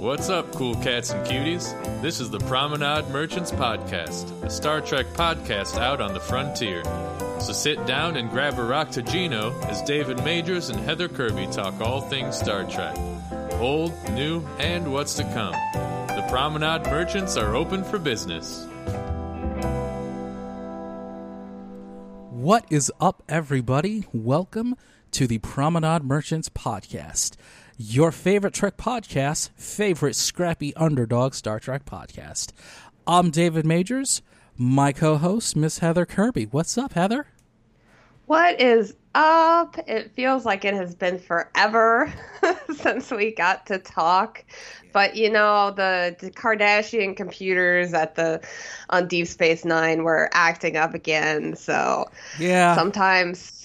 What's up, cool cats and cuties? This is the Promenade Merchants Podcast, a Star Trek podcast out on the frontier. So sit down and grab a raktajino as David Majors and Heather Kirby talk all things Star Trek old, new, and what's to come. The Promenade Merchants are open for business. What is up, everybody? Welcome to the Promenade Merchants Podcast, your favorite Trek podcast, favorite scrappy underdog Star Trek podcast. I'm David Majors, my co host, Miss Heather Kirby. What's up, Heather? What is up? It feels like it has been forever since we got to talk. But you know, the, the Cardassian computers at the on Deep Space Nine were acting up again. So Yeah. sometimes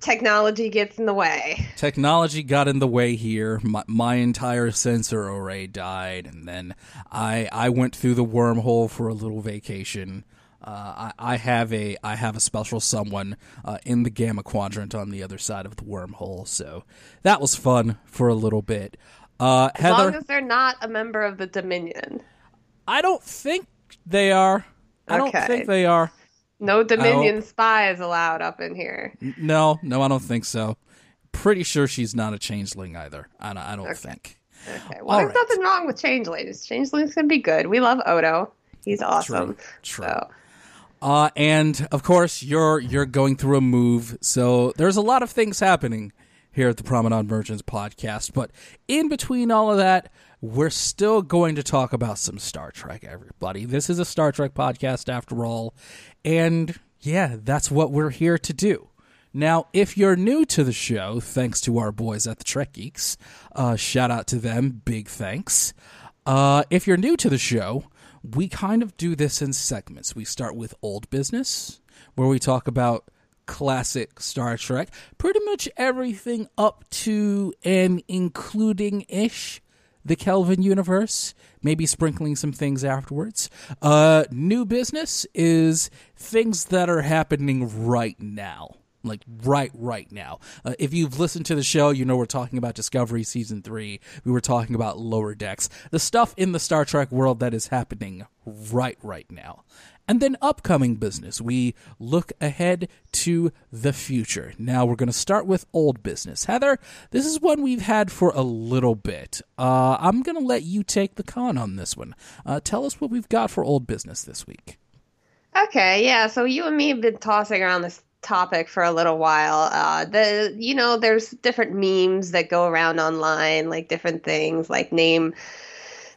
technology gets in the way. Technology got in the way here. My, my entire sensor array died, and then I I went through the wormhole for a little vacation. Uh, I, I have a I have a special someone uh, in the gamma quadrant on the other side of the wormhole, so that was fun for a little bit. Uh, As long as they're not a member of the Dominion. I don't think they are. I don't think they are. No Dominion spies allowed up in here. No, no, I don't think so. Pretty sure she's not a changeling either. I don't, I don't think. Okay. Well, All there's right. nothing wrong with changelings. Changelings can be good. We love Odo. He's awesome. True. So, Uh, and of course, you're you're going through a move, so there's a lot of things happening here at the Promenade Merchants podcast. But in between all of that, we're still going to talk about some Star Trek. Everybody, this is a Star Trek podcast after all, and yeah, that's what we're here to do. Now, if you're new to the show, thanks to our boys at the Trek Geeks, uh, shout out to them, big thanks. Uh, if you're new to the show, we kind of do this in segments. We start with old business, where we talk about classic Star Trek, pretty much everything up to and including ish the Kelvin universe, maybe sprinkling some things afterwards. Uh, new business is things that are happening right now. Like right, right now. Uh, if you've listened to the show, you know we're talking about Discovery season three. We were talking about Lower Decks, the stuff in the Star Trek world that is happening right, right now. And then upcoming business. We look ahead to the future. Now we're going to start with old business. Heather, this is one we've had for a little bit. Uh, I'm going to let you take the con on this one. Uh, tell us what we've got for old business this week. okay, yeah. So you and me have been tossing around this topic for a little while. Uh, the you know, there's different memes that go around online, like different things, like name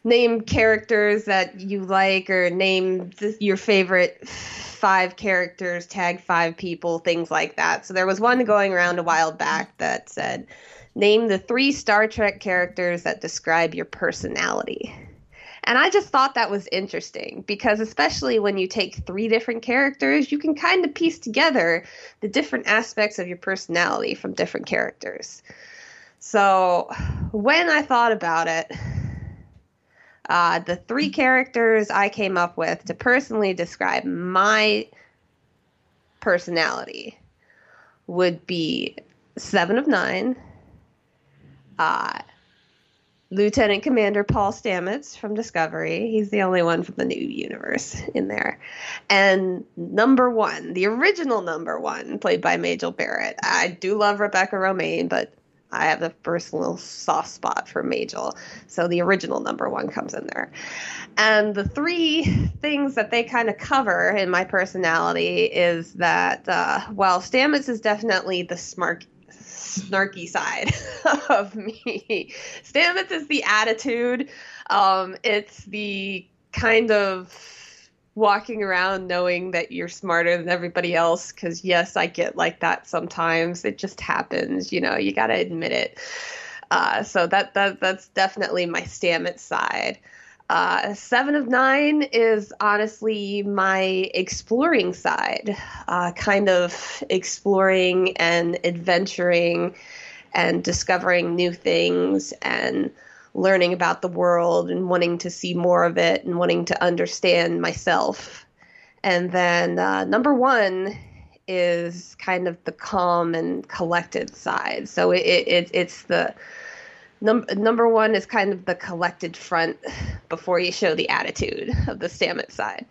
name characters that you like, or name th- your favorite five characters, tag five people, things like that. So there was one going around a while back that said, "Name the three Star Trek characters that describe your personality." And I just thought that was interesting because, especially when you take three different characters, you can kind of piece together the different aspects of your personality from different characters. So, when I thought about it, uh, the three characters I came up with to personally describe my personality would be Seven of Nine, uh, Lieutenant Commander Paul Stamets from Discovery. He's the only one from the new universe in there. And number one, the original number one, played by Majel Barrett. I do love Rebecca Romijn, but I have a personal soft spot for Majel. So the original number one comes in there. And the three things that they kind of cover in my personality is that, uh, while Stamets is definitely the smart, snarky side of me. Stamets is the attitude. Um, it's the kind of walking around knowing that you're smarter than everybody else. Because yes, I get like that sometimes. It just happens. You know, you got to admit it. Uh, so that that that's definitely my Stamets side. Uh, Seven of Nine is honestly my exploring side, uh, kind of exploring and adventuring and discovering new things and learning about the world and wanting to see more of it and wanting to understand myself. And then uh, number one is kind of the calm and collected side. So it, it, it it's the Num- number one is kind of the collected front before you show the attitude of the Stamets side.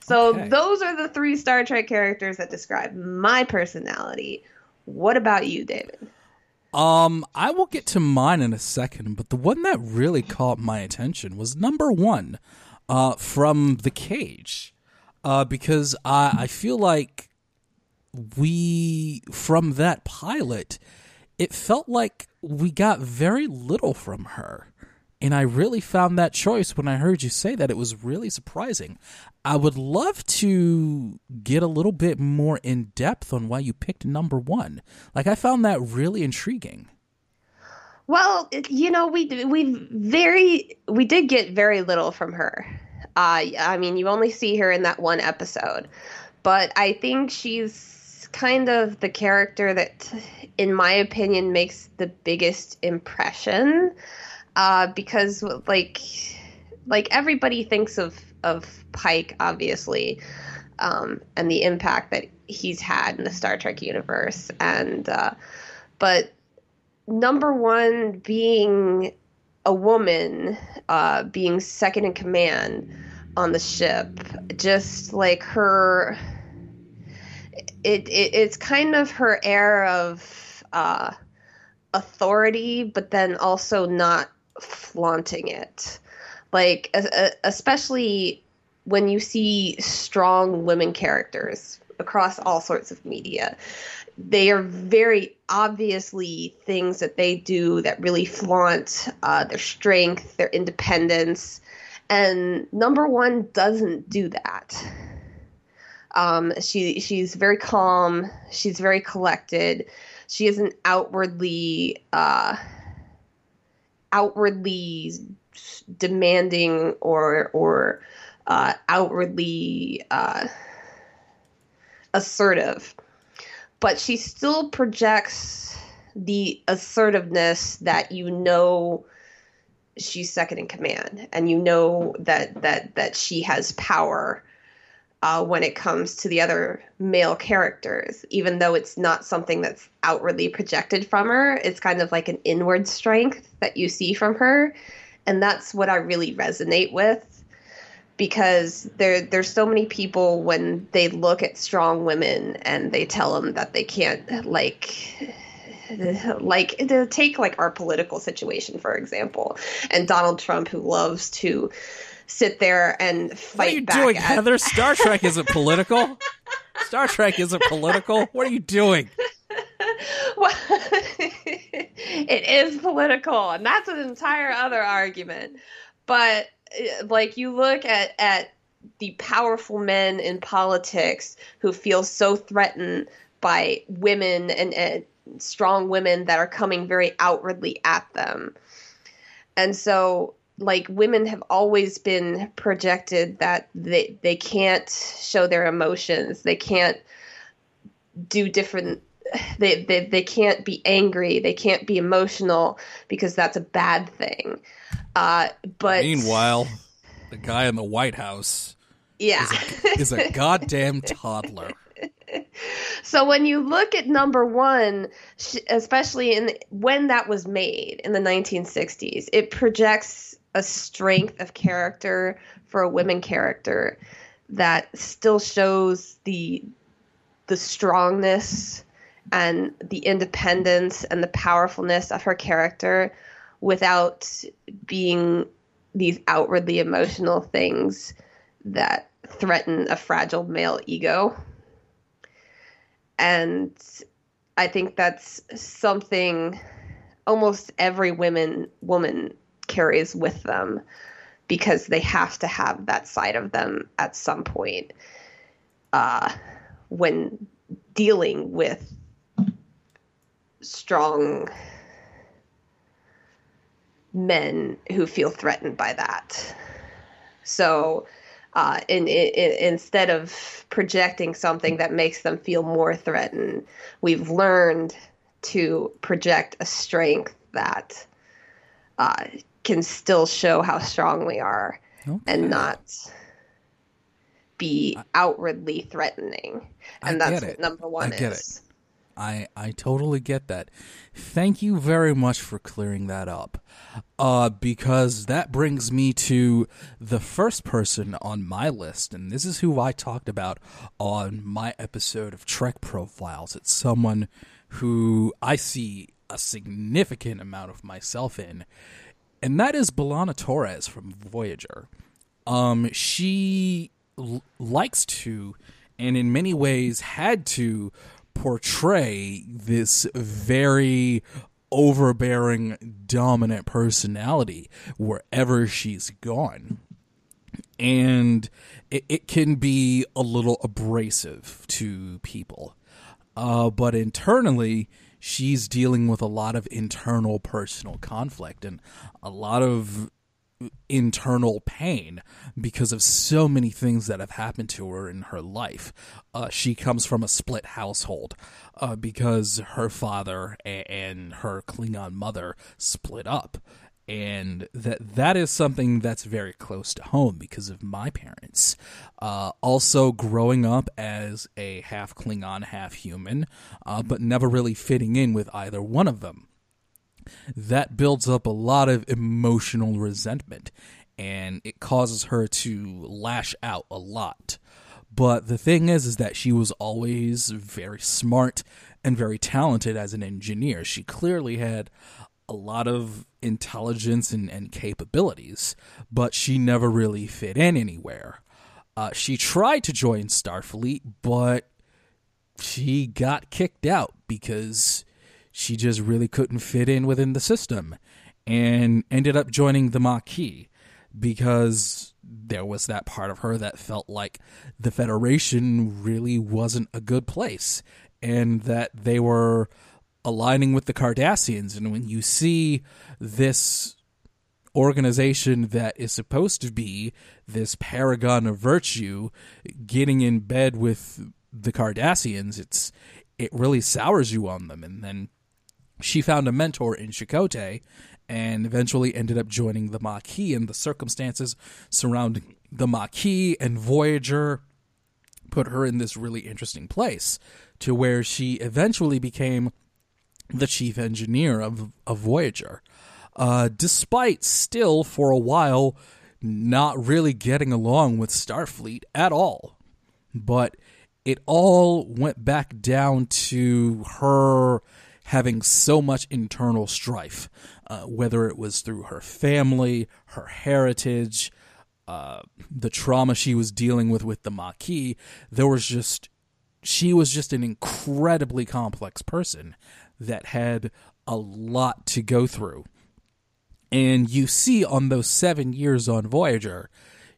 So Okay. those are the three Star Trek characters that describe my personality. What about you, David? Um, I will get to mine in a second, but the one that really caught my attention was number one, uh, from The Cage, uh, because I I feel like we from that pilot, it felt like we got very little from her. And I really found that choice when I heard you say that. It was really surprising. I would love to get a little bit more in depth on why you picked number one. Like, I found that really intriguing. Well, you know, we we very we did get very little from her. Uh, I mean, you only see her in that one episode, but I think she's kind of the character that, in my opinion, makes the biggest impression. Uh, because like, like everybody thinks of of Pike, obviously, um, and the impact that he's had in the Star Trek universe, and uh, but number one being a woman uh, being second in command on the ship just like her it, it it's kind of her air of uh, authority but then also not flaunting it like especially when you see strong women characters across all sorts of media they are very obviously things that they do that really flaunt uh, their strength, their independence, and number one doesn't do that. Um, she she's very calm. She's very collected. She isn't outwardly uh, outwardly demanding or or uh, outwardly uh, assertive but she still projects the assertiveness that you know she's second in command and you know that that that she has power uh, when it comes to the other male characters even though it's not something that's outwardly projected from her it's kind of like an inward strength that you see from her. And that's what i really resonate with because there there's so many people when they look at strong women and they tell them that they can't like like to take like our political situation for example and Donald Trump who loves to sit there and fight What are you doing, at- Heather? Star Trek isn't political. Star Trek isn't political. What are you doing? Well, it is political, and that's an entire other argument. But uh, like you look at at the powerful men in politics who feel so threatened by women and, and strong women that are coming very outwardly at them. And so like women have always been projected that they they can't show their emotions. They can't do different they, they they can't be angry they can't be emotional because that's a bad thing uh but Meanwhile, the guy in the White House yeah is a goddamn toddler. so when you look at number one especially in when that was made in the 1960s it projects a strength of character for a women character that still shows the the strongness and the independence and the powerfulness of her character without being these outwardly emotional things that threaten a fragile male ego. And I think that's something almost every women woman carries with them because they have to have that side of them at some point uh, when dealing with strong men who feel threatened by that. So, uh, in, in, instead of projecting something that makes them feel more threatened, we've learned to project a strength that uh, can still show how strong we are Okay. and not be outwardly threatening. I And that's get what it. number one I get is. I I totally get that. Thank you very much for clearing that up. Uh, because that brings me to the first person on my list, and this is who I talked about on my episode of Trek Profiles. It's someone who I see a significant amount of myself in, and that is B'Elanna Torres from Voyager. Um, she l- likes to, and in many ways had to portray this very overbearing, dominant personality wherever she's gone. And it, it can be a little abrasive to people. Uh, but internally, she's dealing with a lot of internal personal conflict and a lot of internal pain because of so many things that have happened to her in her life. Uh, she comes from a split household uh, because her father and her Klingon mother split up. And that that is something that's very close to home because of my parents. Uh, also, growing up as a half Klingon, half human, uh, but never really fitting in with either one of them that builds up a lot of emotional resentment and it causes her to lash out a lot. But the thing is is that she was always very smart and very talented as an engineer. She clearly had a lot of intelligence and, and capabilities, but she never really fit in anywhere. Uh, she tried to join Starfleet, but she got kicked out because she just really couldn't fit in within the system and ended up joining the Maquis because there was that part of her that felt like the Federation really wasn't a good place and that they were aligning with the Cardassians. And when you see this organization that is supposed to be this paragon of virtue getting in bed with the Cardassians, it's it really sours you on them. And then she found a mentor in Chakotay and eventually ended up joining the Maquis, and the circumstances surrounding the Maquis and Voyager put her in this really interesting place to where she eventually became the chief engineer of, of Voyager. Uh, despite still, for a while, not really getting along with Starfleet at all. But it all went back down to her having so much internal strife, uh, whether it was through her family, her heritage, uh, the trauma she was dealing with with the Maquis. There was just, she was just an incredibly complex person that had a lot to go through. And you see on those seven years on Voyager,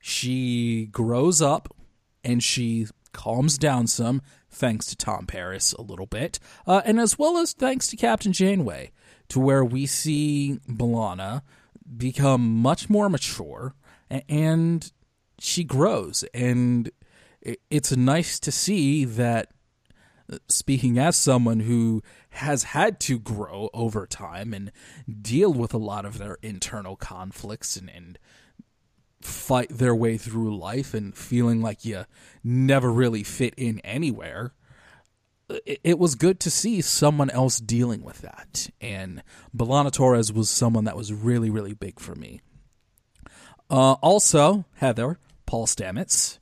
she grows up and she calms down some, thanks to Tom Paris a little bit, uh, and as well as thanks to Captain Janeway, to where we see B'Elanna become much more mature and she grows. And it's nice to see that, speaking as someone who has had to grow over time and deal with a lot of their internal conflicts and, and fight their way through life and feeling like you never really fit in anywhere. It, it was good to see someone else dealing with that. And B'Elanna Torres was someone that was really, really big for me. Uh, also, Heather, Paul Stamets.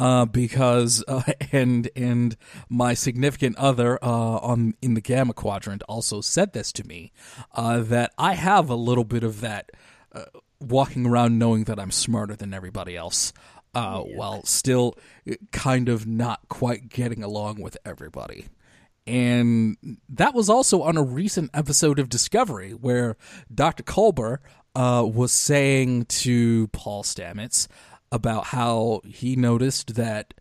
Uh, because uh, and and my significant other uh, on in the Gamma Quadrant also said this to me uh, that I have a little bit of that uh, walking around knowing that I'm smarter than everybody else, uh, yeah. while still kind of not quite getting along with everybody. And that was also on a recent episode of Discovery where Dr. Culber uh, was saying to Paul Stamets about how he noticed that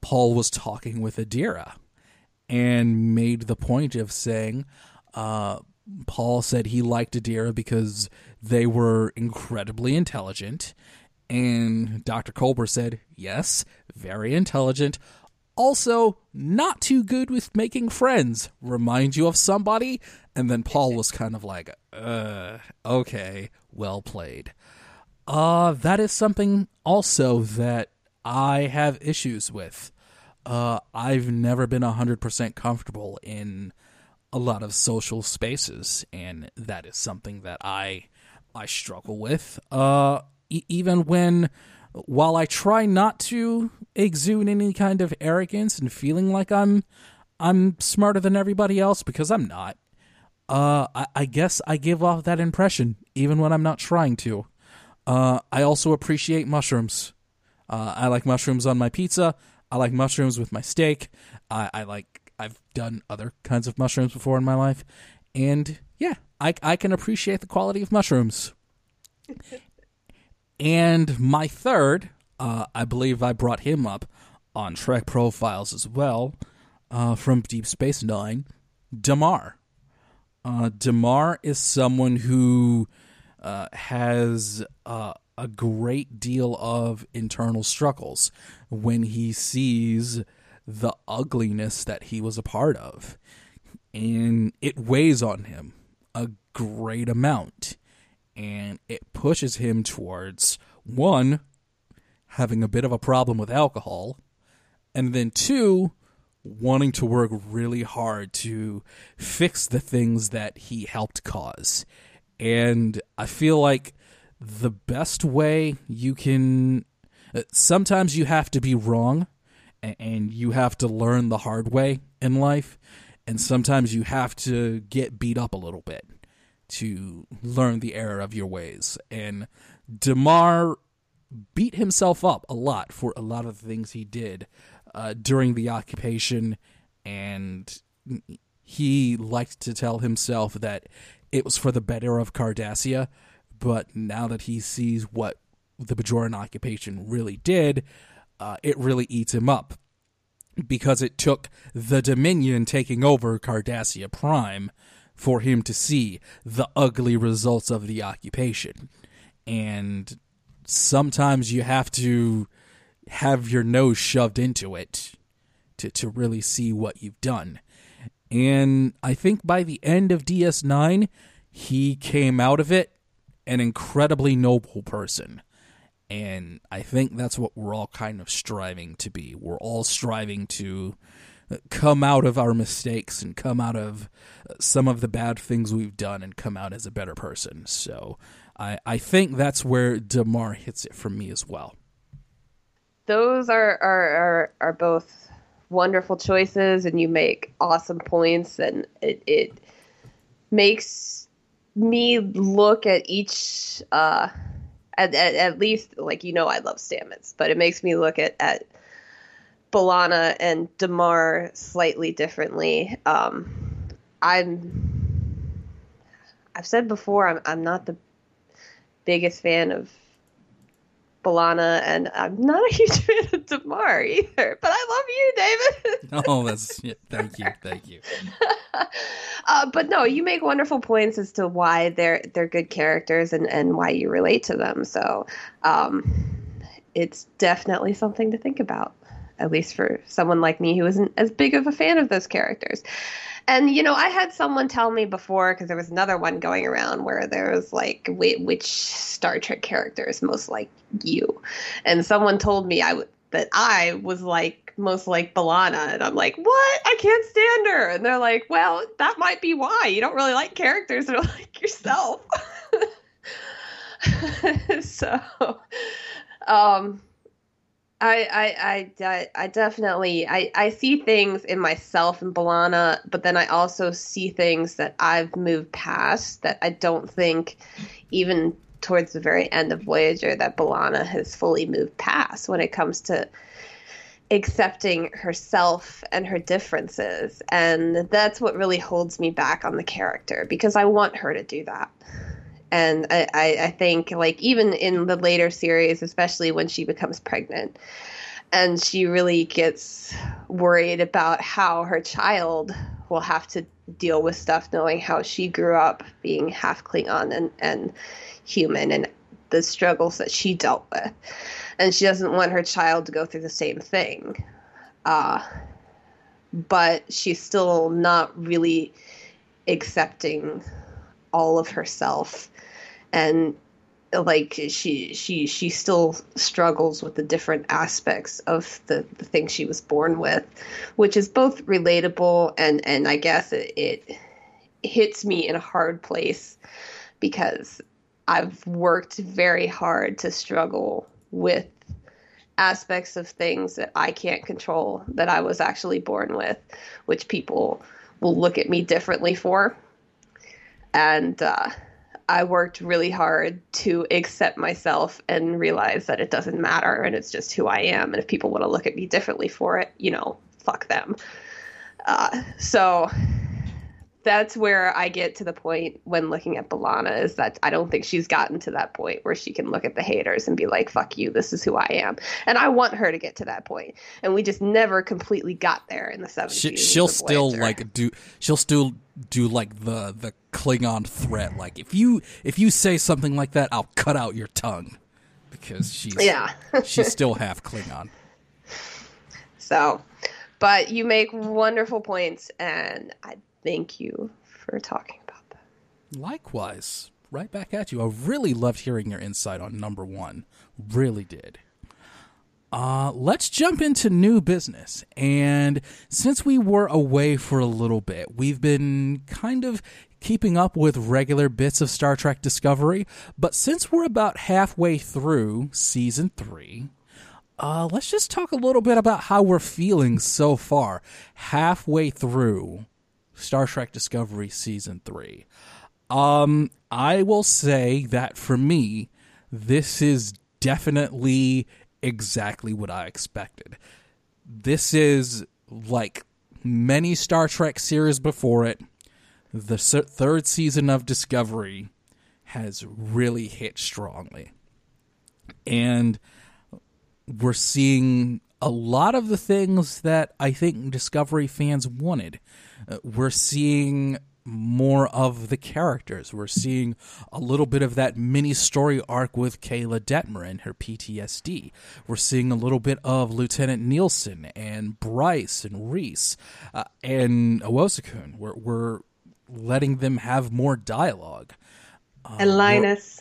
Paul was talking with Adira and made the point of saying, uh, Paul said he liked Adira because they were incredibly intelligent. And Dr. Culber said, yes, very intelligent. Also, not too good with making friends. Remind you of somebody? And then Paul was kind of like, uh, okay, well played. Uh, that is something also that I have issues with. uh, I've never been 100% comfortable in a lot of social spaces, and that is something that I I struggle with. Uh, e- even when, while I try not to exude any kind of arrogance and feeling like I'm I'm smarter than everybody else because I'm not. Uh, I, I guess I give off that impression even when I'm not trying to. Uh, I also appreciate mushrooms. Uh, I like mushrooms on my pizza. I like mushrooms with my steak. I, I like. I've done other kinds of mushrooms before in my life, and yeah, I I can appreciate the quality of mushrooms. and my third, uh, I believe I brought him up on Trek profiles as well, uh, from Deep Space Nine, Damar. Uh, Damar is someone who uh, has uh, a great deal of internal struggles when he sees the ugliness that he was a part of. And it weighs on him a great amount. And it pushes him towards one, having a bit of a problem with alcohol, and then two, wanting to work really hard to fix the things that he helped cause. And I feel like the best way you can uh, sometimes you have to be wrong and you have to learn the hard way in life and sometimes you have to get beat up a little bit to learn the error of your ways. And Damar beat himself up a lot for a lot of the things he did uh, during the occupation and he liked to tell himself that it was for the better of Cardassia but now that he sees what the Bajoran occupation really did, uh, it really eats him up because it took the Dominion taking over Cardassia Prime for him to see the ugly results of the occupation. And sometimes you have to have your nose shoved into it to, to really see what you've done. And I think by the end of DS9, he came out of it an incredibly noble person. And I think that's what we're all kind of striving to be. We're all striving to come out of our mistakes and come out of some of the bad things we've done and come out as a better person. So I, I think that's where Damar hits it for me as well. Those are, are, are, are both wonderful choices, and you make awesome points, and it, it makes me look at each uh at, at, at, least like you know I love Stamets, but it makes me look at at B'Elanna and Damar slightly differently. Um, I'm I've said before I'm I'm not the biggest fan of B'Elanna, and I'm not a huge fan of Damar either. But I love you, David. oh, that's yeah, thank you, thank you. uh, but no, you make wonderful points as to why they're they're good characters and and why you relate to them. So, um, it's definitely something to think about, at least for someone like me who isn't as big of a fan of those characters. And you know, I had someone tell me before because there was another one going around where there was like, which Star Trek character is most like you? And someone told me I would that I was like most like B'Elanna, and I'm like, what? I can't stand her. And they're like, well, that might be why you don't really like characters that are like yourself. so, um, I, I, I, I definitely I, I see things in myself and B'Elanna, but then I also see things that I've moved past that I don't think even towards the very end of Voyager that B'Elanna has fully moved past when it comes to accepting herself and her differences. And that's what really holds me back on the character because I want her to do that and I, I think like even in the later series especially when she becomes pregnant and she really gets worried about how her child will have to deal with stuff knowing how she grew up being half klingon and, and human and the struggles that she dealt with. And she doesn't want her child to go through the same thing. Uh, but she's still not really accepting all of herself and like she she she still struggles with the different aspects of the, the thing she was born with which is both relatable and and i guess it, it hits me in a hard place because i've worked very hard to struggle with aspects of things that i can't control that i was actually born with which people will look at me differently for. And uh I worked really hard to accept myself and realize that it doesn't matter and it's just who I am. And if people want to look at me differently for it, you know, fuck them. Uh, so that's where I get to the point when looking at B'Elanna is that I don't think she's gotten to that point where she can look at the haters and be like, fuck you, this is who I am. And I want her to get to that point. And we just never completely got there in the 70s. She, she'll still like do, she'll still do like the, the Klingon threat. Like if you, if you say something like that, I'll cut out your tongue because she's, yeah, she's still half Klingon. So, but you make wonderful points and I thank you for talking about that. Likewise, right back at you. I really loved hearing your insight on number one. Really did. Uh, let's jump into new business. And since we were away for a little bit, we've been kind of keeping up with regular bits of Star Trek Discovery. But since we're about halfway through season three, uh, let's just talk a little bit about how we're feeling so far, halfway through Star Trek Discovery Season 3. Um, I will say that for me, this is definitely exactly what I expected. This is like many Star Trek series before it. The third season of Discovery has really hit strongly. And we're seeing a lot of the things that I think Discovery fans wanted. Uh, we're seeing more of the characters. We're seeing a little bit of that mini story arc with Keyla Detmer and her PTSD. We're seeing a little bit of Lieutenant Nilsson and Bryce and Rhys uh, and Owosekun. We're, we're letting them have more dialogue. Uh, and Linus.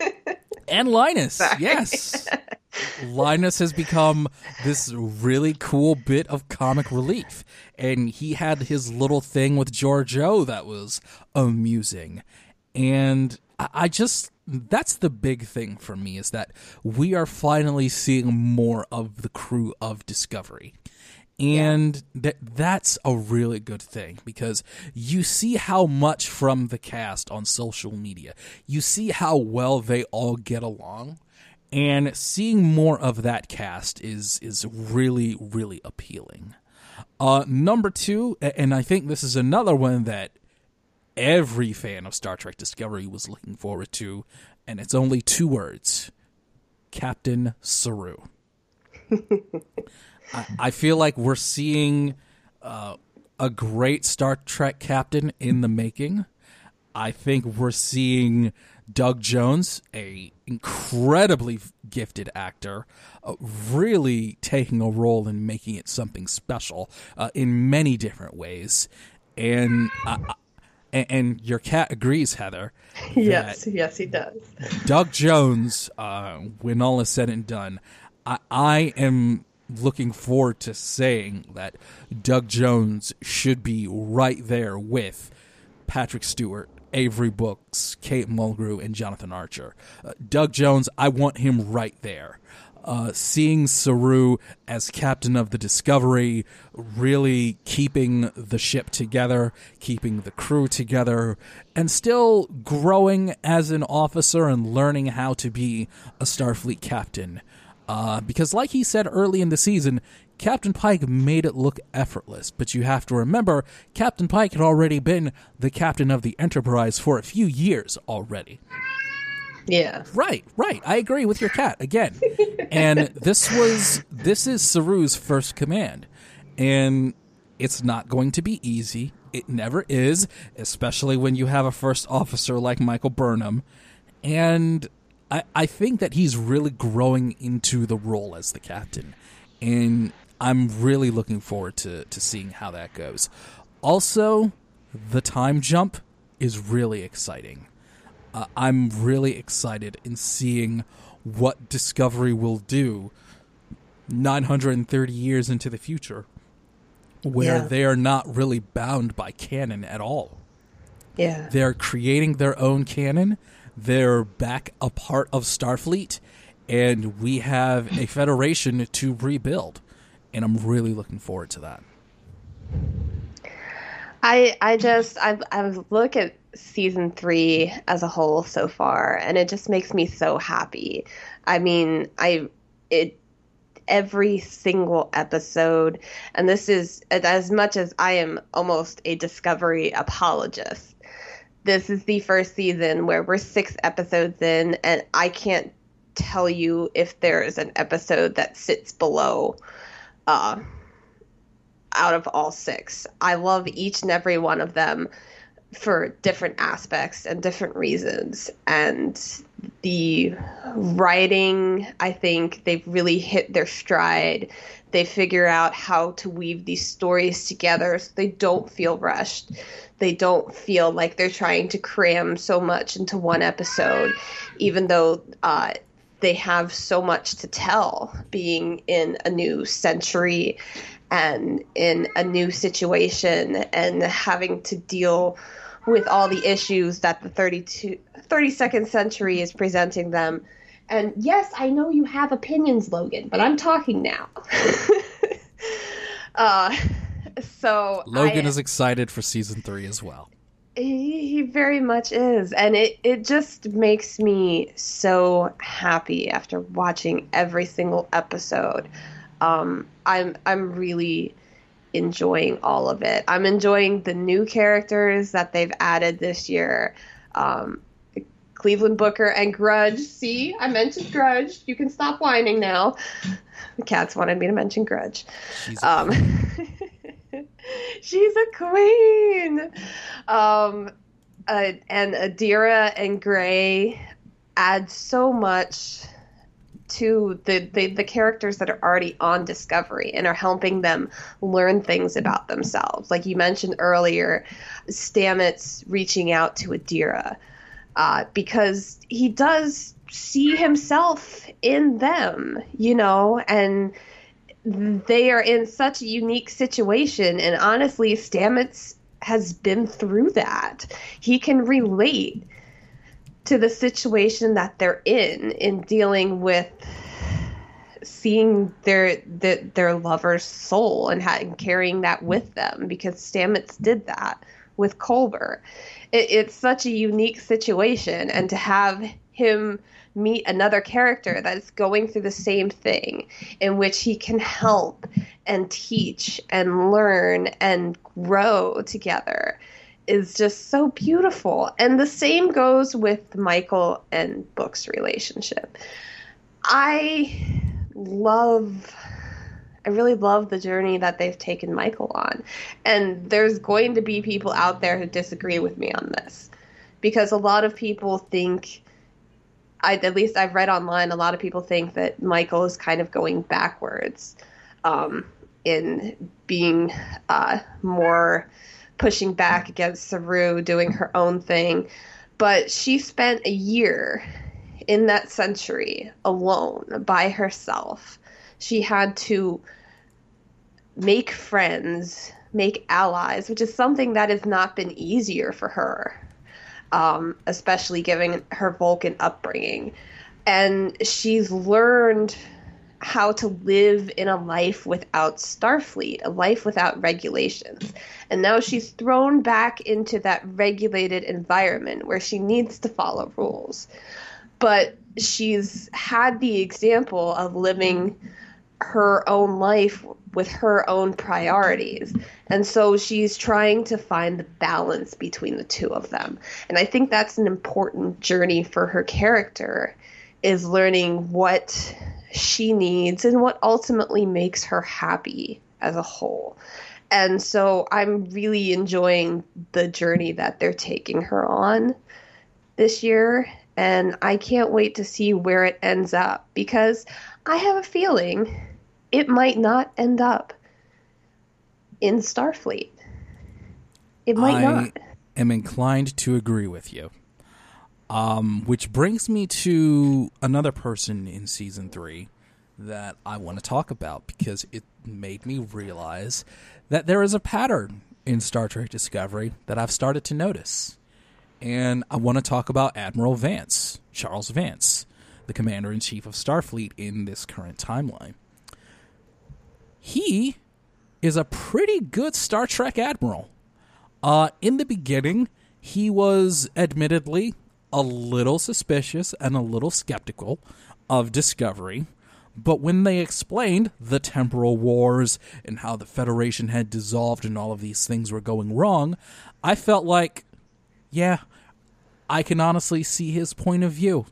and Linus, Sorry. yes. Linus has become this really cool bit of comic relief. And he had his little thing with Georgiou that was amusing. And I just, that's the big thing for me is that we are finally seeing more of the crew of Discovery. And yeah. that that's a really good thing because you see how much from the cast on social media. You see how well they all get along and seeing more of that cast is is really really appealing. Uh, number two, and I think this is another one that every fan of Star Trek Discovery was looking forward to, and it's only two words: Captain Saru. I, I, feel like we're seeing uh, a great Star Trek captain in the making. I think we're seeing Doug Jones, a incredibly gifted actor, uh, really taking a role and making it something special uh, in many different ways. And uh, and your cat agrees, Heather. yes, yes, he does. Doug Jones, uh, when all is said and done, I, I am looking forward to saying that Doug Jones should be right there with Patrick Stewart Avery Brooks, Kate Mulgrew, and Jonathan Archer. Uh, Doug Jones, I want him right there. Uh, seeing Saru as captain of the Discovery, really keeping the ship together, keeping the crew together, and still growing as an officer and learning how to be a Starfleet captain. Uh, because, like he said early in the season, Captain Pike made it look effortless, but you have to remember Captain Pike had already been the captain of the Enterprise for a few years already. Yeah. Right, right. I agree with your cat again. and this was this is Saru's first command. And it's not going to be easy. It never is, especially when you have a first officer like Michael Burnham. And I, I think that he's really growing into the role as the captain. And I'm really looking forward to, to seeing how that goes. Also, the time jump is really exciting. uh, I'm really excited in seeing what Discovery will do 930 years into the future, where Yeah. they are not really bound by canon at all. Yeah. They're creating their own canon. They're back a part of Starfleet, and we have a Federation to rebuild. And I'm really looking forward to that. I I just I I look at season three as a whole so far, and it just makes me so happy. I mean, I it every single episode, and this is as much as I am almost a Discovery apologist. This is the first season where we're six episodes in, and I can't tell you if there is an episode that sits below. Uh, out of all six. I love each and every one of them for different aspects and different reasons. And the writing, I think they've really hit their stride. They figure out how to weave these stories together so they don't feel rushed. They don't feel like they're trying to cram so much into one episode, even though uh, they have so much to tell being in a new century and in a new situation and having to deal with all the issues that the 32, 32nd century is presenting them. And yes, I know you have opinions, Logan, but I'm talking now. uh, so Logan I- is excited for season three as well. he, he very much is, and it it just makes me so happy after watching every single episode. Um, I'm I'm really enjoying all of it. I'm enjoying the new characters that they've added this year. Um, Cleveland Booker and Grudge. See, I mentioned Grudge. You can stop whining now. The cats wanted me to mention Grudge. She's a Um, she's a queen. Um, uh, and Adira and Gray add so much to the, the the characters that are already on Discovery and are helping them learn things about themselves. Like you mentioned earlier, Stamets reaching out to Adira uh, because he does see himself in them, you know, and they are in such a unique situation. And honestly, Stamets has been through that. He can relate to the situation that they're in in dealing with seeing their their, their lover's soul and, ha- and carrying that with them because Stamets did that with Culber. It, it's such a unique situation, and to have him meet another character that's going through the same thing in which he can help and teach and learn and grow together is just so beautiful. And the same goes with Michael and Book's relationship. I love I really love the journey that they've taken Michael on. And there's going to be people out there who disagree with me on this. Because a lot of people think I at least I've read online a lot of people think that Michael is kind of going backwards um, in being uh, more pushing back against Saru, doing her own thing. But she spent a year in that century alone by herself. She had to make friends, make allies, which is something that has not been easier for her, um, especially given her Vulcan upbringing. And she's learned how to live in a life without Starfleet, a life without regulations. And now she's thrown back into that regulated environment where she needs to follow rules. But she's had the example of living her own life with her own priorities. And so she's trying to find the balance between the two of them. And I think that's an important journey for her character is learning what she needs and what ultimately makes her happy as a whole. And so I'm really enjoying the journey that they're taking her on this year. And I can't wait to see where it ends up because I have a feeling it might not end up in Starfleet. It might I not. I am inclined to agree with you. Um, which brings me to another person in season three that I want to talk about because it made me realize that there is a pattern in Star Trek Discovery that I've started to notice. And I want to talk about Admiral Vance, Charles Vance, the commander in chief of Starfleet in this current timeline. He is a pretty good Star Trek admiral. Uh, in the beginning, he was admittedly a little suspicious and a little skeptical of Discovery. But when they explained the temporal wars and how the Federation had dissolved and all of these things were going wrong, I felt like, yeah, I can honestly see his point of view.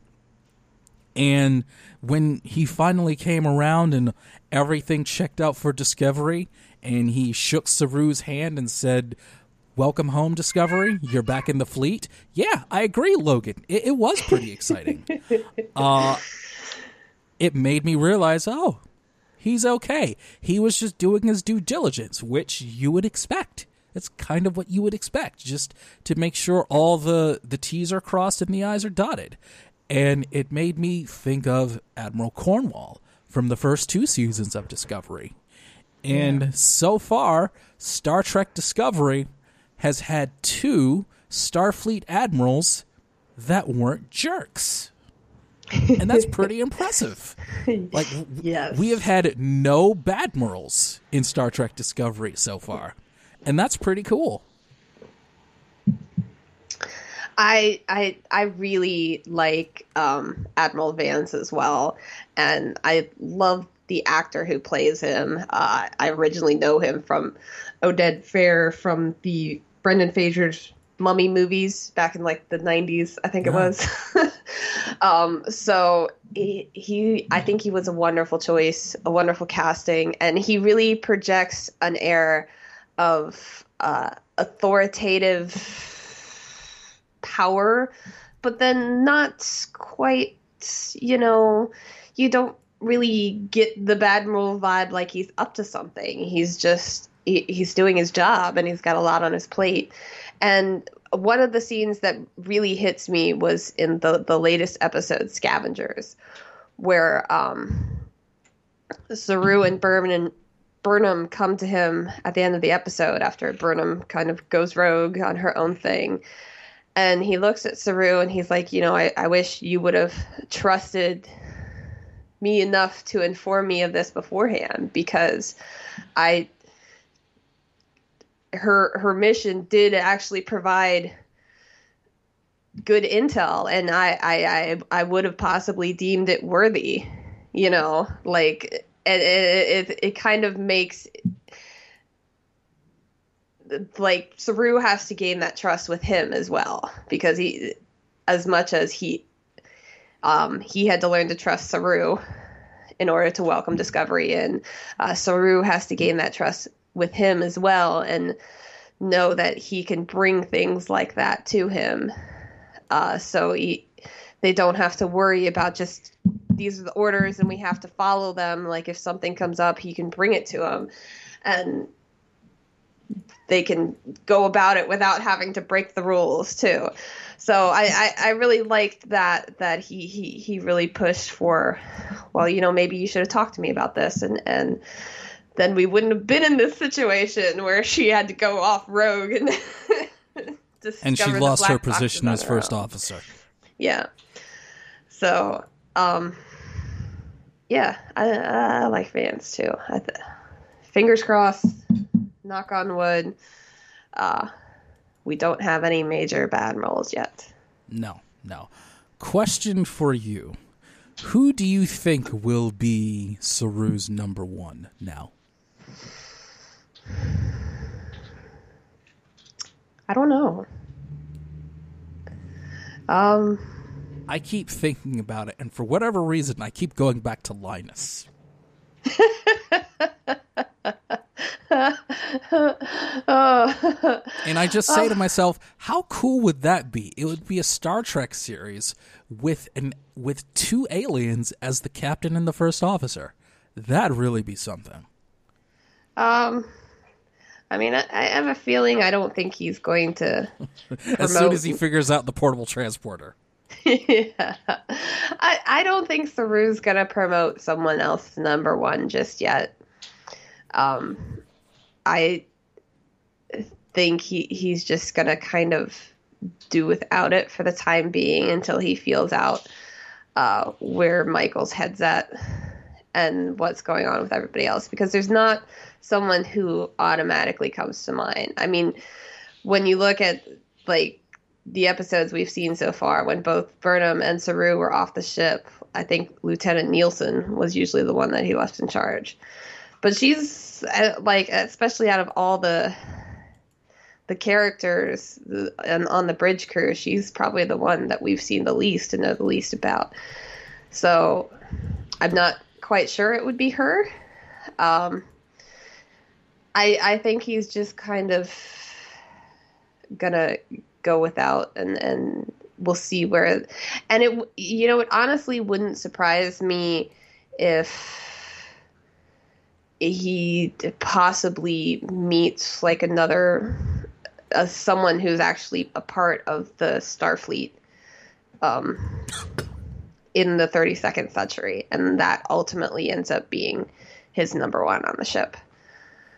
And when he finally came around and everything checked out for Discovery, and he shook Saru's hand and said, Welcome home, Discovery. You're back in the fleet. Yeah, I agree, Logan. It, it was pretty exciting. uh, it made me realize, oh, he's okay. He was just doing his due diligence, which you would expect. It's kind of what you would expect, just to make sure all the, the T's are crossed and the I's are dotted. And it made me think of Admiral Cornwall from the first two seasons of Discovery. And yeah. so far, Star Trek Discovery has had two Starfleet admirals that weren't jerks. and that's pretty impressive. Like, yes. we have had no bad badmirals in Star Trek Discovery so far, and that's pretty cool. I I I really like um, Admiral Vance as well, and I love the actor who plays him. Uh, I originally know him from Oded Fehr from the Brendan Fraser's mummy movies back in like the 90s i think yeah. it was um, so he, he, i think he was a wonderful choice a wonderful casting and he really projects an air of uh, authoritative power but then not quite you know you don't really get the Admiral vibe like he's up to something he's just he, he's doing his job and he's got a lot on his plate. And one of the scenes that really hits me was in the the latest episode, Scavengers, where um, Saru and Burnham Burnham come to him at the end of the episode after Burnham kind of goes rogue on her own thing. And he looks at Saru and he's like, you know, I, I wish you would have trusted me enough to inform me of this beforehand because I her her mission did actually provide good intel and I, I I I would have possibly deemed it worthy, you know, like it it it, it kind of makes like Saru has to gain that trust with him as well because he as much as he um he had to learn to trust Saru in order to welcome Discovery in. Uh, Saru has to gain that trust with him as well and know that he can bring things like that to him. Uh, so he, they don't have to worry about just these are the orders and we have to follow them. Like if something comes up, he can bring it to him, and they can go about it without having to break the rules too. So I, I, I really liked that that he, he he really pushed for, well, you know, maybe you should have talked to me about this and and then we wouldn't have been in this situation where she had to go off rogue and and she lost her position as first own. officer. Yeah. So, um, yeah, I, I like Vance too. Th- fingers crossed. Knock on wood. Uh, we don't have any major bad rolls yet. No, no. Question for you: Who do you think will be Saru's number one now? I don't know. Um, I keep thinking about it, and for whatever reason, I keep going back to Linus. and I just say to myself, how cool would that be? It would be a Star Trek series with an with two aliens as the captain and the first officer. That'd really be something. Um, I mean, I, I have a feeling I don't think he's going to. as soon as he figures out the portable transporter. yeah. I, I don't think Saru's going to promote someone else to number one just yet. Um, I think he, he's just to kind of do without it for the time being until he feels out uh, where Michael's head's at and what's going on with everybody else because there's not someone who automatically comes to mind. I mean, when you look at like the episodes we've seen so far, when both Burnham and Saru were off the ship, I think Lieutenant Nilsson was usually the one that he left in charge. But she's uh, like, especially out of all the the characters and on the bridge crew, she's probably the one that we've seen the least and know the least about. So I'm not quite sure it would be her. Um, I I think he's just kind of gonna go without and and we'll see where and it you know it honestly wouldn't surprise me if he possibly meets like another uh, someone who's actually a part of the Starfleet um, in the 32nd century, and that ultimately ends up being his number one on the ship.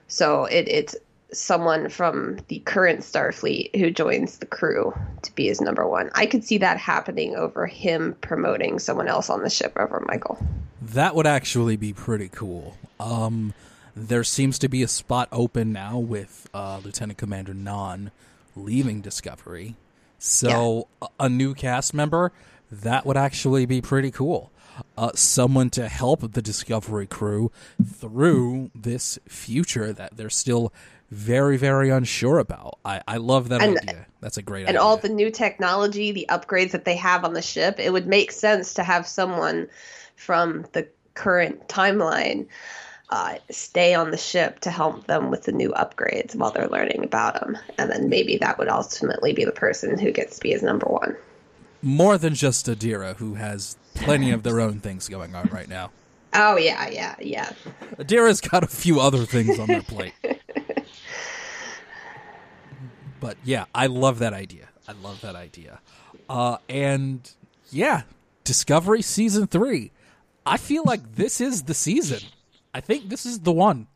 So it, it's someone from the current Starfleet who joins the crew to be his number one. I could see that happening over him promoting someone else on the ship over Michael. That would actually be pretty cool. Um, there seems to be a spot open now with uh, Lieutenant Commander Nhan leaving Discovery. So yeah. a, a new cast member, that would actually be pretty cool. Uh, someone to help the Discovery crew through this future that they're still very, very unsure about. I, I love that and, idea. That's a great idea. and idea. all the new technology, the upgrades that they have on the ship, it would make sense to have someone from the current timeline uh, stay on the ship to help them with the new upgrades while they're learning about them. And then maybe that would ultimately be the person who gets to be his number one. More than just Adira, who has plenty of their own things going on right now. Oh, yeah, yeah, yeah. Adira's got a few other things on their plate. but yeah, I love that idea. I love that idea. Uh, and yeah, Discovery Season 3. I feel like this is the season. I think this is the one.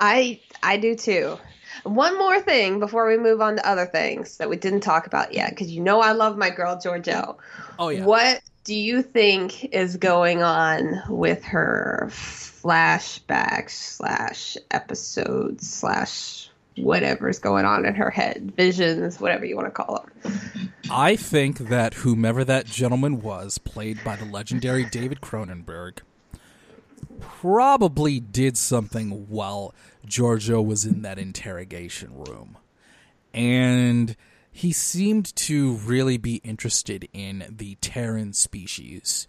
I I do too. One more thing before we move on to other things that we didn't talk about yet, because you know I love my girl Georgiou. Oh yeah. What do you think is going on with her flashback slash episode slash whatever's going on in her head, visions, whatever you want to call them? I think that whomever that gentleman was, played by the legendary David Cronenberg, probably did something while Georgiou was in that interrogation room. And he seemed to really be interested in the Terran species.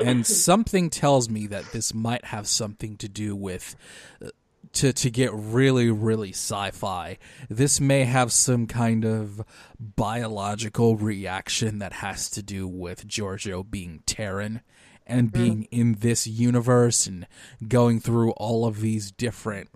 and something tells me that this might have something to do with uh, to to get really really sci-fi this may have some kind of biological reaction that has to do with Georgiou being Terran and hmm. being mm. in this universe and going through all of these different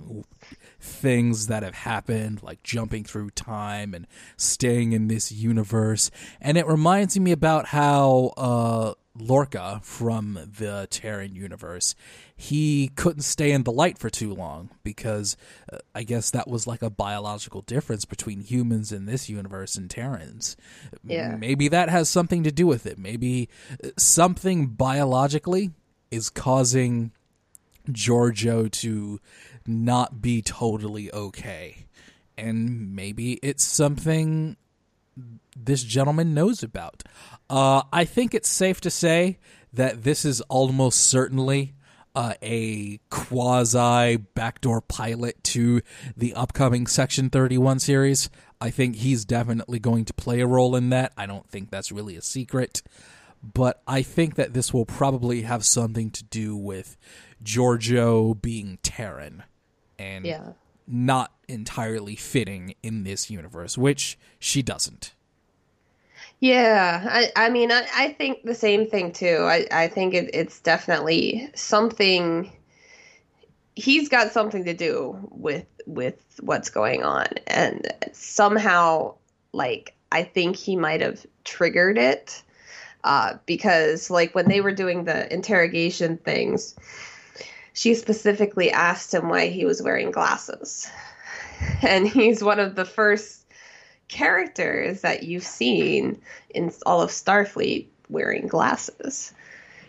things that have happened, like jumping through time and staying in this universe. And it reminds me about how uh, Lorca from the Terran universe, he couldn't stay in the light for too long because uh, I guess that was like a biological difference between humans in this universe and Terrans. Yeah. Maybe that has something to do with it. Maybe uh, something biologically is causing Georgiou to not be totally okay. And maybe it's something this gentleman knows about. Uh, I think it's safe to say that this is almost certainly uh, a quasi backdoor pilot to the upcoming Section 31 series. I think he's definitely going to play a role in that. I don't think that's really a secret. But I think that this will probably have something to do with Georgiou being Terran and yeah. not entirely fitting in this universe, which she doesn't. Yeah, I, I mean, I, I think the same thing too. I, I think it, it's definitely something. He's got something to do with with what's going on, and somehow, like I think he might have triggered it uh, because, like, when they were doing the interrogation things, she specifically asked him why he was wearing glasses. And he's one of the first characters that you've seen in all of Starfleet wearing glasses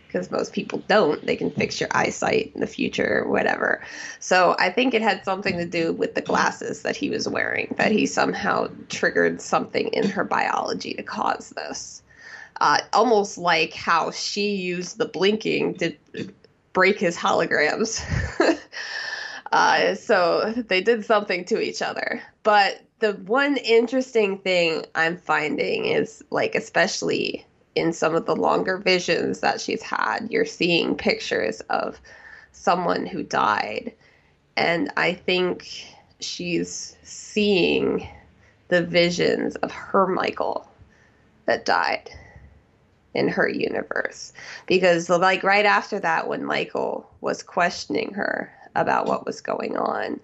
because most people don't. They can fix your eyesight in the future whatever. So I think it had something to do with the glasses that he was wearing, that he somehow triggered something in her biology to cause this. Uh, almost like how she used the blinking to break his holograms. uh, so they did something to each other. But the one interesting thing I'm finding is like, especially in some of the longer visions that she's had, you're seeing pictures of someone who died. And I think she's seeing the visions of her Michael that died in her universe. Because, like, right after that, when Michael was questioning her about what was going on,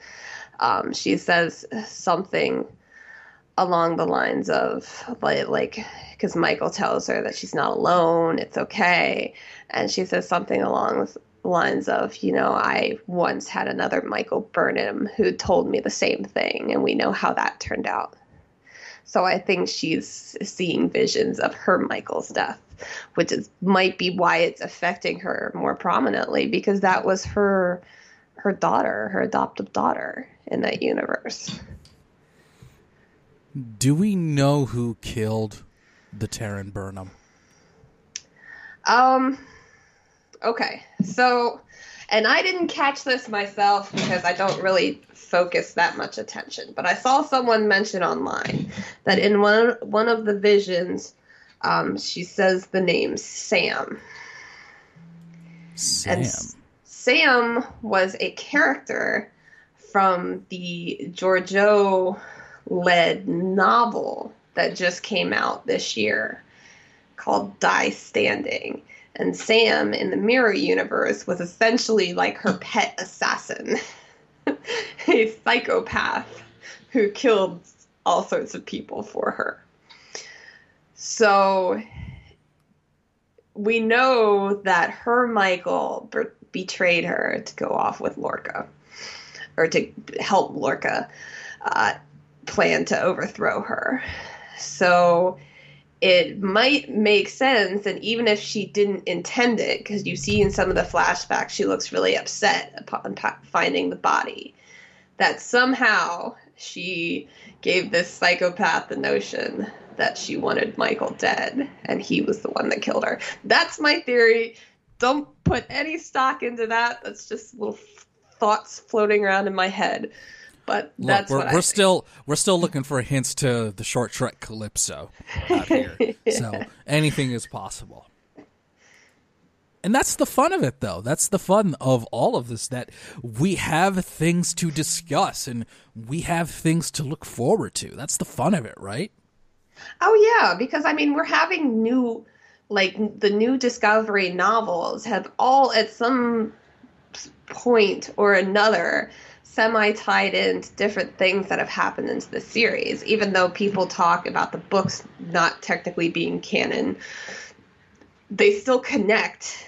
um, she says something along the lines of like like because Michael tells her that she's not alone, it's okay, and she says something along the lines of, you know, I once had another Michael Burnham who told me the same thing, and we know how that turned out. So I think she's seeing visions of her Michael's death, which is might be why it's affecting her more prominently because that was her her daughter, her adoptive daughter in that universe. Do we know who killed the Terran Burnham? Um. Okay, so, and I didn't catch this myself because I don't really focus that much attention, but I saw someone mention online that in one one of the visions, um, she says the name Sam. Sam. And Sam was a character from the Georgiou led novel that just came out this year called Die Standing. And Sam in the Mirror universe was essentially like her pet assassin, a psychopath who killed all sorts of people for her. So we know that her Michael betrayed her to go off with Lorca, or to help Lorca. Uh, plan to overthrow her. So it might make sense, and even if she didn't intend it, because you see in some of the flashbacks, she looks really upset upon finding the body, that somehow she gave this psychopath the notion that she wanted Michael dead, and he was the one that killed her. That's my theory. Don't put any stock into that. That's just little thoughts floating around in my head. But that's we're, what we're still we're still looking for hints to the short trek Calypso out here. So anything is possible. And that's the fun of it though. That's the fun of all of this that we have things to discuss and we have things to look forward to. That's the fun of it, right? Oh yeah, because I mean we're having new like the new Discovery novels have all at some point or another semi tied into different things that have happened into the series. Even though people talk about the books not technically being canon, they still connect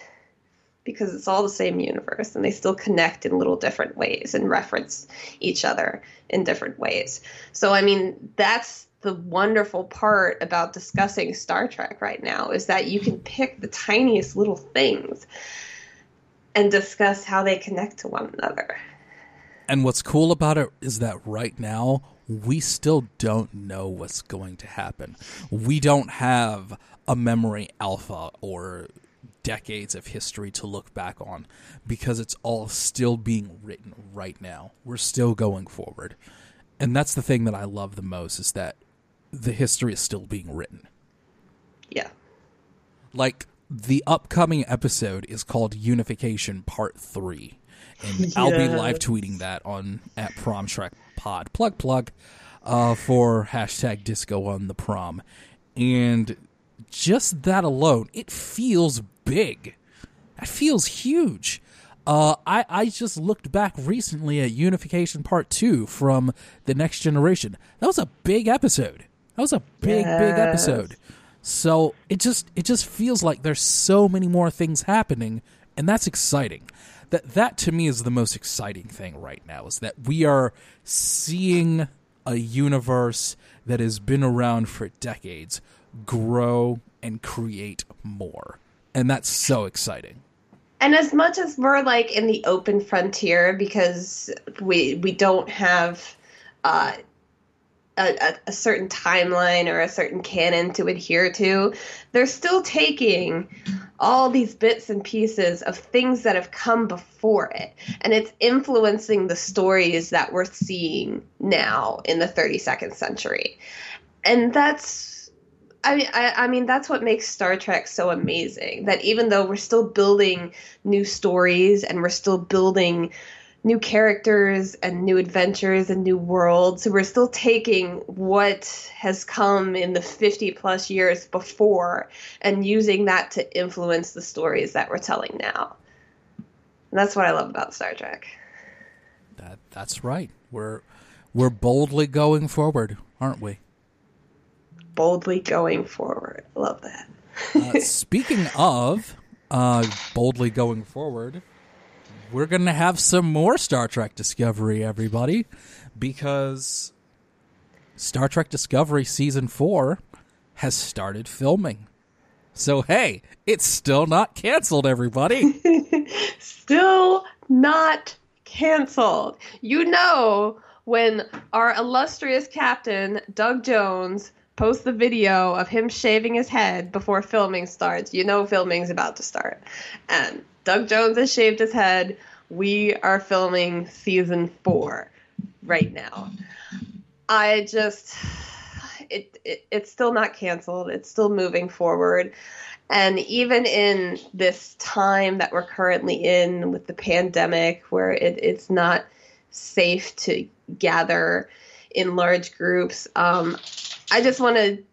because it's all the same universe and they still connect in little different ways and reference each other in different ways. So, I mean, that's the wonderful part about discussing Star Trek right now is that you can pick the tiniest little things and discuss how they connect to one another. And what's cool about it is that right now, we still don't know what's going to happen. We don't have a memory alpha or decades of history to look back on because it's all still being written right now. We're still going forward. And that's the thing that I love the most is that the history is still being written. Yeah. Like the upcoming episode is called Unification Part 3 and I'll be live tweeting that on at Prom Trek Pod. Plug plug uh, for hashtag Disco on the Prom, and just that alone, it feels big. That feels huge. Uh, I I just looked back recently at Unification Part Two from the Next Generation. That was a big episode. That was a big, big episode. So it just it just feels like there's so many more things happening, and that's exciting. That that to me is the most exciting thing right now is that we are seeing a universe that has been around for decades grow and create more. And that's so exciting. And as much as we're like in the open frontier because we we don't have uh, a, a, certain timeline or a certain canon to adhere to, they're still taking all these bits and pieces of things that have come before it, and it's influencing the stories that we're seeing now in the 32nd century, and that's I mean, I, I mean, that's what makes Star Trek so amazing. That even though we're still building new stories and we're still building new characters and new adventures and new worlds, So we're still taking what has come in the 50 plus years before and using that to influence the stories that we're telling now. And that's what I love about Star Trek. That that's right. We're we're boldly going forward, aren't we? Boldly going forward. Love that. Uh, speaking of uh, boldly going forward, we're going to have some more Star Trek Discovery, everybody, because Star Trek Discovery Season 4 has started filming. So, hey, it's still not canceled, everybody. Still not canceled. You know, when our illustrious captain, Doug Jones, posts the video of him shaving his head before filming starts, you know filming's about to start. And Doug Jones has shaved his head. We are filming season four right now. I just. It, it, it's still not canceled. It's still moving forward. And even in this time that we're currently in with the pandemic, where it, it's not safe to gather in large groups, um, I just wanted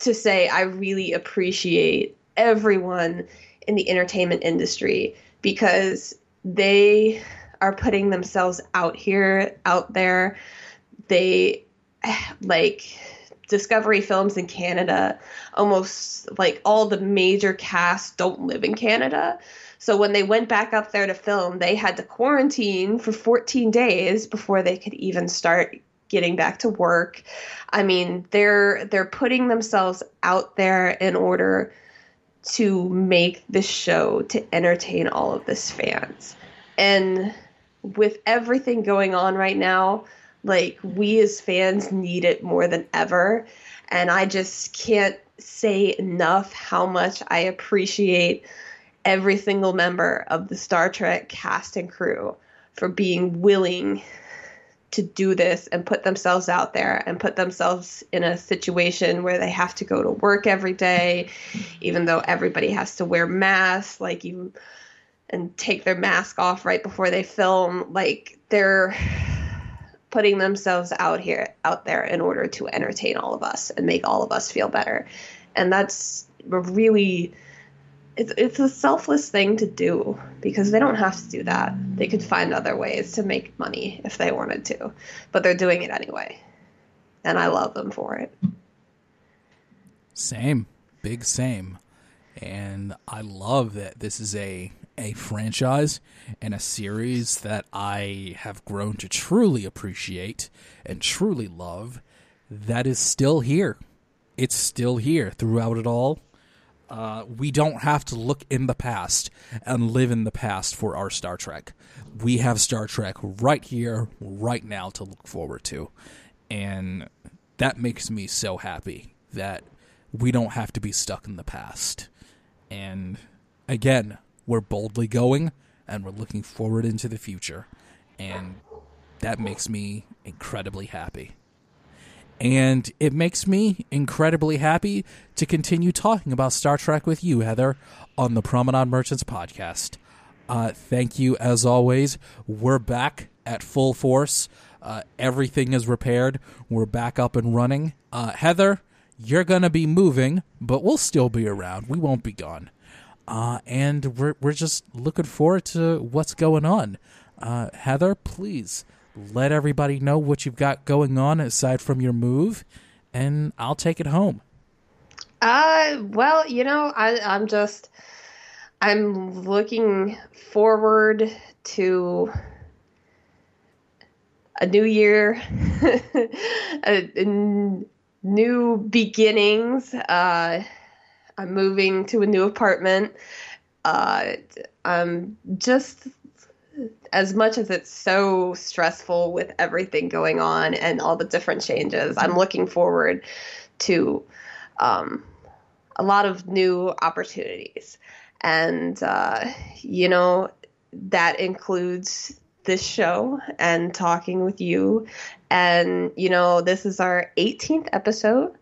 to say I really appreciate everyone in the entertainment industry because they are putting themselves out here, out there. They like Discovery Films in Canada, almost like all the major casts don't live in Canada. So when they went back up there to film, they had to quarantine for 14 days before they could even start getting back to work. I mean, they're they're putting themselves out there in order to make this show to entertain all of this fans. And with everything going on right now, like we as fans need it more than ever. And I just can't say enough how much I appreciate every single member of the Star Trek cast and crew for being willing to do this and put themselves out there and put themselves in a situation where they have to go to work every day, even though everybody has to wear masks, like you and take their mask off right before they film. Like they're putting themselves out here out there in order to entertain all of us and make all of us feel better. And that's a really it's it's a selfless thing to do because they don't have to do that. They could find other ways to make money if they wanted to, but they're doing it anyway. And I love them for it. Same, big same. And I love that this is a a franchise and a series that I have grown to truly appreciate and truly love that is still here. It's still here throughout it all. Uh, we don't have to look in the past and live in the past for our Star Trek. We have Star Trek right here, right now to look forward to. And that makes me so happy that we don't have to be stuck in the past. And again, we're boldly going and we're looking forward into the future. And that makes me incredibly happy. And it makes me incredibly happy to continue talking about Star Trek with you, Heather, on the Promenade Merchants podcast. Uh, thank you as always. We're back at full force. Uh, everything is repaired. We're back up and running. Uh, Heather, you're going to be moving, but we'll still be around. We won't be gone. Uh, and we're, we're just looking forward to what's going on. Uh, Heather, please let everybody know what you've got going on aside from your move and I'll take it home. Uh, well, you know, I, I'm just, I'm looking forward to a new year, a, a new beginnings. Uh, I'm moving to a new apartment. Uh, I'm just as much as it's so stressful with everything going on and all the different changes, I'm looking forward to um, a lot of new opportunities. And, uh, you know, that includes this show and talking with you. And, you know, this is our 18th episode.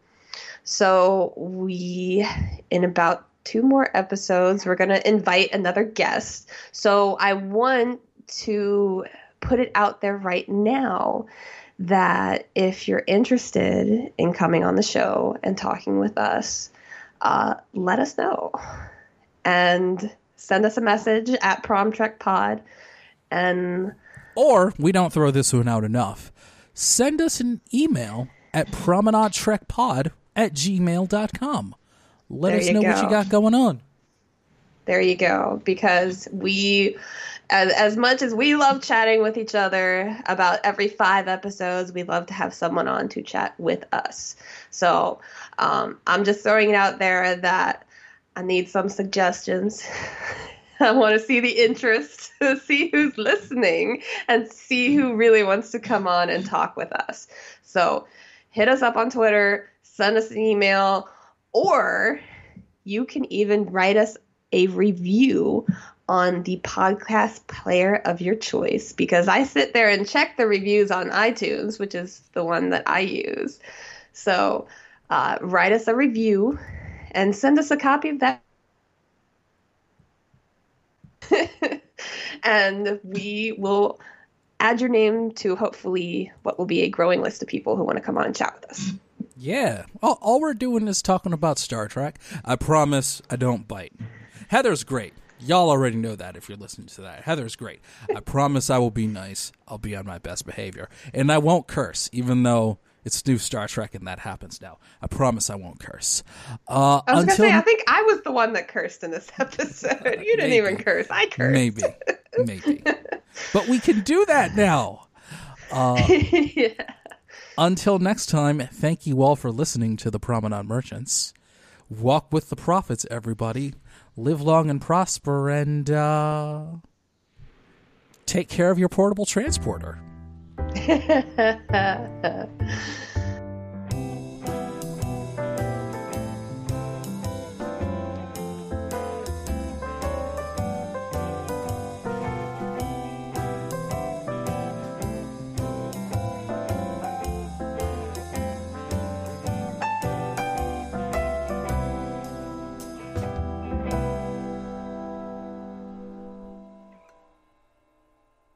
So we, in about two more episodes, we're going to invite another guest. So I want to put it out there right now that if you're interested in coming on the show and talking with us, uh, let us know and send us a message at Prom Trek Pod. And Or we don't throw this one out enough. Send us an email at promenade trek pod at gmail.com. Let There us know what you got going on. there you go. Because we, as, as much as we love chatting with each other about every five episodes, we love to have someone on to chat with us. So um, I'm just throwing it out there that I need some suggestions. I want to see the interest, see who's listening, and see who really wants to come on and talk with us. So hit us up on Twitter, send us an email, or you can even write us a review on the podcast player of your choice because I sit there and check the reviews on iTunes, which is the one that I use. So uh, write us a review and send us a copy of that. and we will add your name to hopefully what will be a growing list of people who want to come on and chat with us. Yeah. All, all we're doing is talking about Star Trek. I promise I don't bite. Heather's great. Y'all already know that if you're listening to that. Heather's great. I promise I will be nice. I'll be on my best behavior. And I won't curse, even though it's new Star Trek and that happens now. I promise I won't curse. Uh, I was until gonna say, I think I was the one that cursed in this episode. You didn't even curse. I cursed. maybe, maybe. But we can do that now. yeah. Until next time, thank you all for listening to the Promenade Merchants. Walk with the prophets, everybody. Live long and prosper, and uh, take care of your portable transporter.